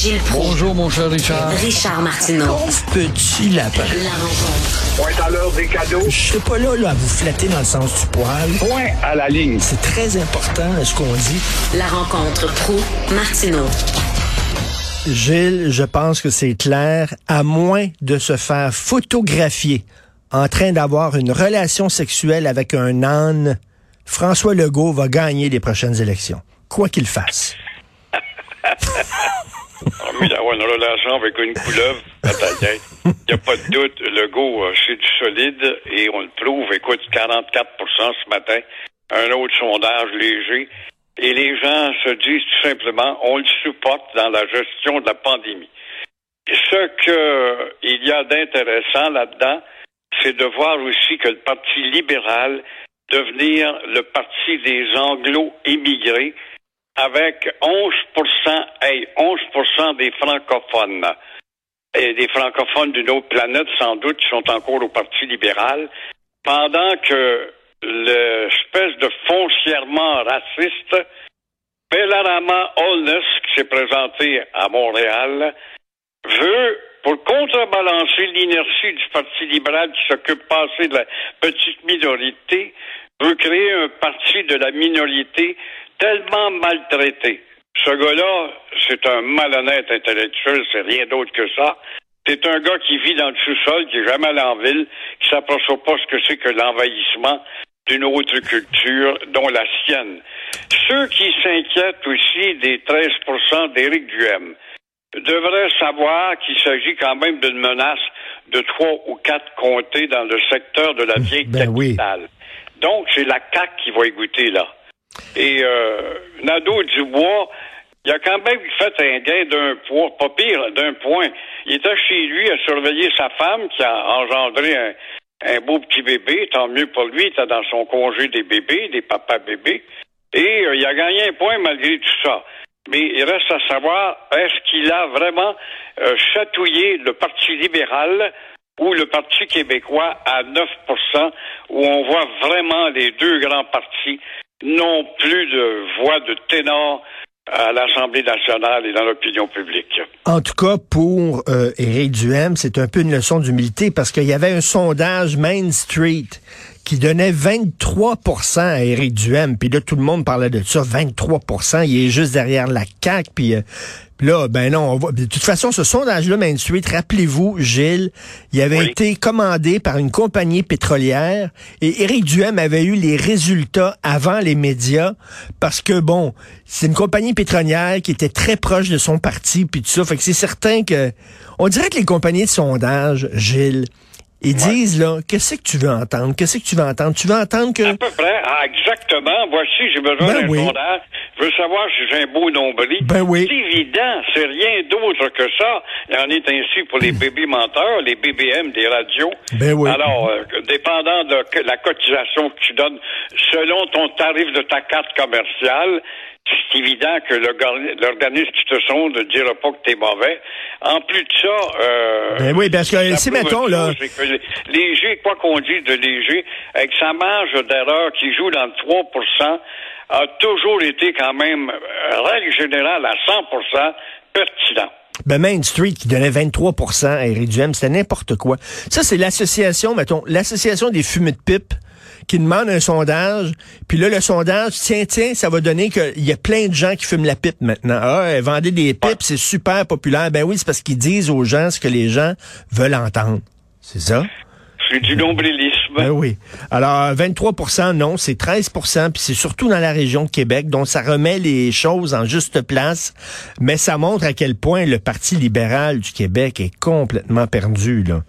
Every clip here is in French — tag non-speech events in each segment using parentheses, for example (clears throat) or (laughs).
Gilles Proulx. Bonjour, mon cher Richard. Richard Martineau. Petit lapin. La rencontre. Point à l'heure des cadeaux. Je serai pas là, là à vous flatter dans le sens du poil. Point à la ligne. C'est très important ce qu'on dit. La rencontre pro martineau Gilles, je pense que c'est clair, à moins de se faire photographier en train d'avoir une relation sexuelle avec un âne, François Legault va gagner les prochaines élections, quoi qu'il fasse. (laughs) Mais d'avoir une relation avec une couleuvre, il n'y a pas de doute. Legault, euh, c'est du solide et on le prouve. Écoute, 44% ce matin. Un autre sondage léger. Et les gens se disent tout simplement, on le supporte dans la gestion de la pandémie. Ce qu'il y a d'intéressant là-dedans, c'est de voir aussi que le Parti libéral devenir le parti des anglo-immigrés avec 11 hey, 11 des francophones. Et des francophones d'une autre planète sans doute qui sont encore au Parti libéral, pendant que l'espèce de foncièrement raciste Bellarama Holness, qui s'est présenté à Montréal, veut, pour contrebalancer l'inertie du Parti libéral qui s'occupe pas assez de la petite minorité, veut créer un parti de la minorité tellement maltraité. Ce gars-là, c'est un malhonnête intellectuel, c'est rien d'autre que ça. C'est un gars qui vit dans le sous-sol, qui est jamais allé en ville, qui s'approche pas ce que c'est que l'envahissement d'une autre culture, dont la sienne. Ceux qui s'inquiètent aussi des 13% d'Éric Duhem devraient savoir qu'il s'agit quand même d'une menace de trois ou quatre comtés dans le secteur de la vieille ben capitale. Donc, c'est la CAQ qui va écouter là. Et euh, Nadeau Dubois, il a quand même fait un gain d'un point, pas pire, d'un point. Il était chez lui à surveiller sa femme qui a engendré un, un beau petit bébé, tant mieux pour lui, il était dans son congé des bébés, des papas bébés. Et euh, il a gagné un point malgré tout ça. Mais il reste à savoir, est-ce qu'il a vraiment euh, chatouillé le Parti libéral ou le Parti québécois à 9% où on voit vraiment les deux grands partis n'ont plus de voix de ténor à l'Assemblée nationale et dans l'opinion publique. En tout cas, pour euh, Éric Duhem, c'est un peu une leçon d'humilité parce qu'il y avait un sondage Main Street qui donnait 23% à Éric Duhem. Puis là, tout le monde parlait de ça, 23% Il est juste derrière la CAQ. Puis euh, là, ben non, on va... de toute façon, ce sondage-là, Main Street, rappelez-vous, Gilles, il avait été commandé par une compagnie pétrolière et Éric Duhem avait eu les résultats avant les médias parce que, bon, c'est une compagnie pétrolière qui était très proche de son parti, puis tout ça. Fait que c'est certain que... On dirait que les compagnies de sondage, Gilles, ils disent, là, qu'est-ce que tu veux entendre? Qu'est-ce que tu veux entendre? Tu veux entendre que... À peu près, ah, exactement. Voici, j'ai besoin Ben d'un oui. sondage. Je veux savoir si j'ai un beau nombril. Ben oui. C'est évident, c'est rien d'autre que ça. Il en est ainsi pour les bébés menteurs, les BBM des radios. Ben oui. Alors, euh, dépendant de la cotisation que tu donnes, selon ton tarif de ta carte commerciale, c'est évident que l'orga- l'organisme qui te sonde ne dira pas que t'es mauvais. En plus de ça, euh, Ben oui, parce que, si, mettons, là- que Léger, quoi qu'on dise de Léger, avec sa marge d'erreur qui joue dans le 3 a toujours été quand même, euh, règle générale, à 100% pertinent. Ben Main Street qui donnait 23 à Éric Duhem, c'était n'importe quoi. Ça, c'est l'association, mettons, l'association des fumées de pipe qui demande un sondage, puis là, le sondage, tiens, tiens, ça va donner qu'il y a plein de gens qui fument la pipe maintenant. Ah, vendez des pipes, c'est super populaire. Ben oui, c'est parce qu'ils disent aux gens ce que les gens veulent entendre. C'est ça? C'est du nombrilisme. Ben oui. Alors, 23% non, c'est 13% puis c'est surtout dans la région de Québec, donc ça remet les choses en juste place, mais ça montre à quel point le Parti libéral du Québec est complètement perdu, là.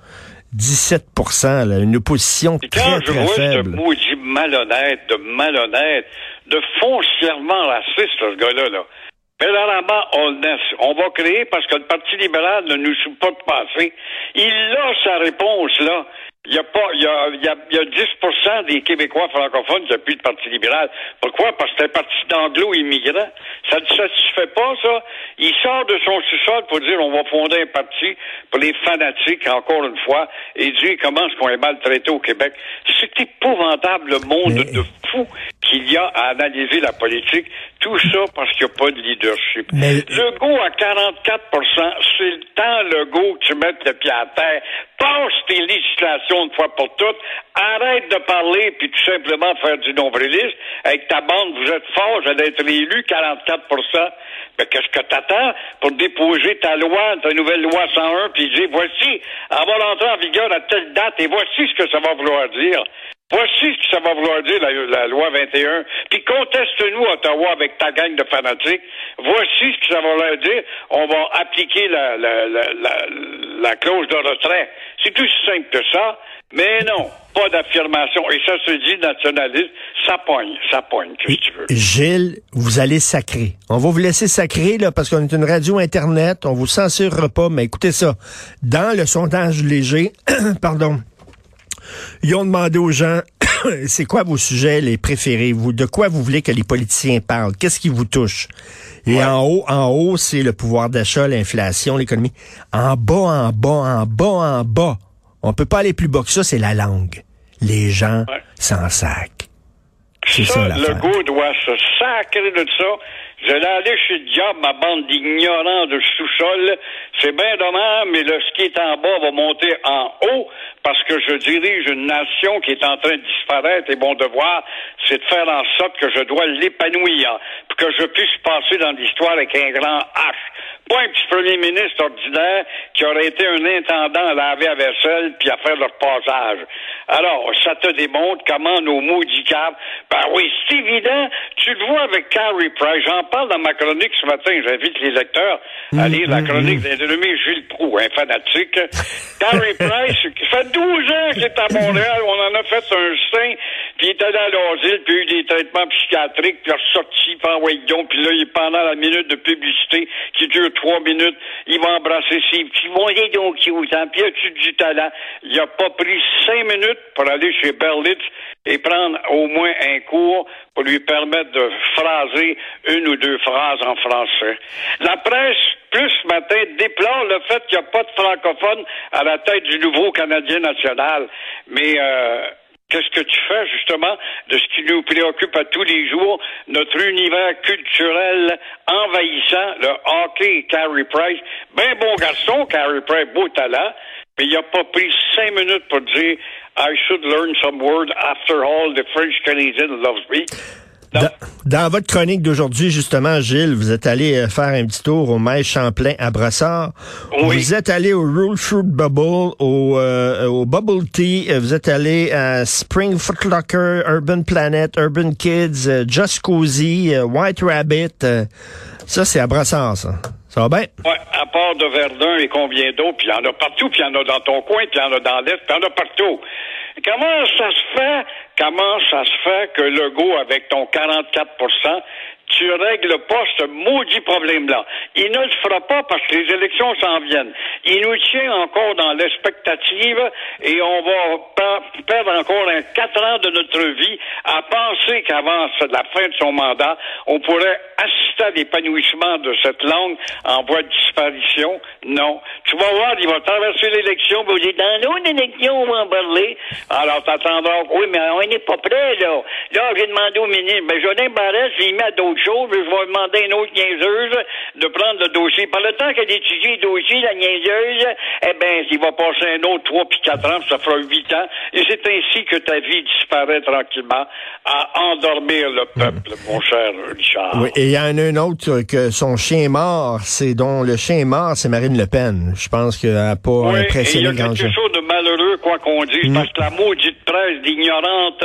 17 là, une opposition Et très, quand je très vois faible. maudit malhonnête, de malhonnête, de foncièrement raciste, ce gars-là, là. Bellarama Holness, on va créer parce que le Parti libéral ne nous supporte pas assez. Il a sa réponse, là. Il y a pas, il y a, il y a, il y a 10 des Québécois francophones qui appuient le Parti libéral. Pourquoi? Parce que c'est un parti d'anglo-immigrants. Ça ne satisfait pas, ça. Il sort de son sous-sol pour dire on va fonder un parti pour les fanatiques, encore une fois, et dire comment est-ce qu'on est maltraité au Québec. C'est épouvantable, le monde Mais- de fous y a à analyser la politique. Tout ça parce qu'il n'y a pas de leadership. Mais- Legault à 44% c'est le temps, Legault, que tu mettes le pied à terre. Passe tes législations une fois pour toutes. Arrête de parler puis tout simplement faire du nombrilisme. Avec ta bande, vous êtes fort, vous allez être élu 44 Mais qu'est-ce que t'attends pour déposer ta loi, ta nouvelle loi 101 puis dire voici, elle va rentrer en vigueur à telle date et voici ce que ça va vouloir dire. Voici ce que ça va vouloir dire, la, loi 21. Puis conteste-nous, Ottawa, avec ta gang de fanatiques. Voici ce que ça va vouloir dire. On va appliquer la, la, la, la, la clause de retrait. C'est tout simple que ça. Mais non, pas d'affirmation. Et ça se dit nationaliste. Ça pogne, ça pogne, que tu veux? Gilles, vous allez sacrer. On va vous laisser sacrer là, parce qu'on est une radio Internet. On vous censurera pas, mais écoutez ça. Dans le sondage léger, (clears throat) pardon, ils ont demandé aux gens, (coughs) c'est quoi vos sujets les préférés? Vous, de quoi vous voulez que les politiciens parlent? Qu'est-ce qui vous touche? Et Ouais. en haut, en haut, c'est le pouvoir d'achat, l'inflation, l'économie. En bas, en bas, en bas, en bas. On peut pas aller plus bas que ça, c'est la langue. Les gens Ouais. s'en sacent. C'est ça, ça, le goût doit se sacrer de ça. Je l'ai allé chez le diable, ma bande d'ignorants de sous-sol. C'est bien dommage, mais le, qui est en bas va monter en haut parce que je dirige une nation qui est en train de disparaître et mon devoir, c'est de faire en sorte que je dois l'épanouir, pour que je puisse passer dans l'histoire avec un grand H. Pas un petit premier ministre ordinaire qui aurait été un intendant à laver à vaisselle puis à faire leur passage. Alors, ça te démontre comment nos maudits caves... Ben oui, c'est évident. Tu le vois avec Carrie Price. J'en parle dans ma chronique ce matin. J'invite les lecteurs à lire la chronique d'un dénommé Gilles Proux, un fanatique. Carrie (laughs) Price, ça fait 12 ans qu'il est à Montréal. On en a fait un sein. Puis il est allé à l'asile, puis il a eu des traitements psychiatriques, puis il est ressorti, puis envoyé puis là, il pendant la minute de publicité qui dure trois minutes, il va embrasser ses petits, bon, il est donc hein, puis as-tu du talent? Il a pas pris cinq minutes pour aller chez Berlitz et prendre au moins un cours pour lui permettre de phraser une ou deux phrases en français. La presse, plus ce matin, déplore le fait qu'il n'y a pas de francophone à la tête du nouveau Canadien national. Mais euh, Qu'est-ce que tu fais justement de ce qui nous préoccupe à tous les jours, notre univers culturel envahissant, le hockey, Carey Price? Ben bon garçon, Carey Price, beau talent, mais il n'a pas pris cinq minutes pour dire I should learn some words after all the French Canadian loves me. Dans, dans votre chronique d'aujourd'hui, justement, Gilles, vous êtes allé euh, faire un petit tour au Maïs Champlain à Brossard. Oui. Vous êtes allé au Rule Fruit Bubble, au, euh, au Bubble Tea. euh, Vous êtes allé à Spring Footlocker, Urban Planet, Urban Kids, euh, Just Cozy, White Rabbit. ça, c'est à Brossard, ça. Ça va bien? Ouais, à part de Verdun et combien d'autres, puis il y en a partout, puis il y en a dans ton coin, puis il y en a dans l'Est, puis il y en a partout. Comment ça se fait, comment ça se fait que Legault, avec ton 44 tu règles pas ce maudit problème-là. Il ne le fera pas parce que les élections s'en viennent. Il nous tient encore dans l'expectative et on va per- perdre encore un quatre ans de notre vie à penser qu'avant la fin de son mandat, on pourrait assister à l'épanouissement de cette langue en voie de disparition. Non. Tu vas voir, il va traverser l'élection, il va dire, dans l'autre élection, on va en parler. Alors, t'attendras, oui, mais on n'est pas prêt, là. Là, j'ai demandé au ministre, ben, Jolin Barrette, j'ai mis à d'autres choses, je vais demander à une autre niaiseuse de prendre le dossier. Par le temps qu'elle étudie le dossier, la niaiseuse, eh ben, il va passer un autre trois puis quatre ans, puis ça fera huit ans. Et c'est ainsi que ta vie disparaît tranquillement à endormir le peuple, mon cher Richard. Oui, et il y en a un autre euh, que son chien est mort, c'est dont le chien est mort, c'est Marine Le Pen. Je pense qu'elle n'a pas Oui, et il y impressionné a quelque chose. chose de malheureux, quoi qu'on dise, parce que la maudite presse d'ignorante,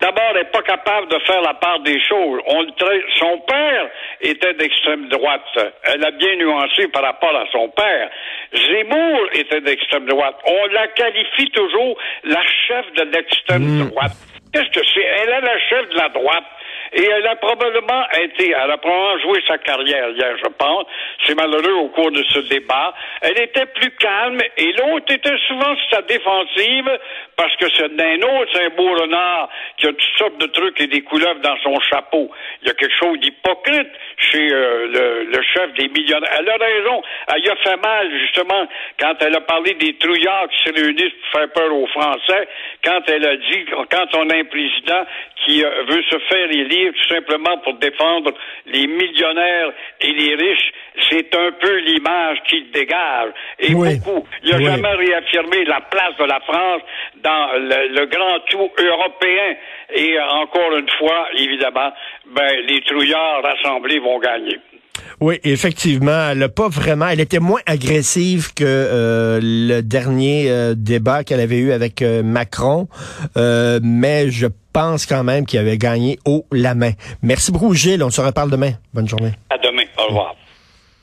d'abord, n'est pas capable de faire la part des choses. On le traite- son père était d'extrême droite. Elle a bien nuancé par rapport à son père. Zemmour était d'extrême droite. On la qualifie toujours la chef de l'extrême droite. Qu'est-ce que c'est? Elle est la chef de la droite. Et elle a probablement été, elle a probablement joué sa carrière hier, je pense. C'est malheureux au cours de ce débat. Elle était plus calme et l'autre était souvent sur sa défensive parce que c'est un autre, c'est un beau renard qui a toutes sortes de trucs et des couleuvres dans son chapeau. Il y a quelque chose d'hypocrite chez euh, le, chef des millionnaires. Elle a raison. Elle a fait mal, justement, quand elle a parlé des trouillards qui se réunissent pour faire peur aux Français, quand elle a dit, quand on a un président qui euh, veut se faire élire tout simplement pour défendre les millionnaires et les riches, c'est un peu l'image qu'il dégage. Et Oui. beaucoup. Il n'a Oui. jamais réaffirmé la place de la France dans le, le grand tout européen. Et encore une fois, évidemment, ben, les trouillards rassemblés vont gagner. Oui, effectivement, elle a pas vraiment, elle était moins agressive que euh, le dernier euh, débat qu'elle avait eu avec euh, Macron, mais je pense quand même qu'il avait gagné haut la main. Merci beaucoup Gilles, on se reparle demain. Bonne journée. À demain. Au revoir.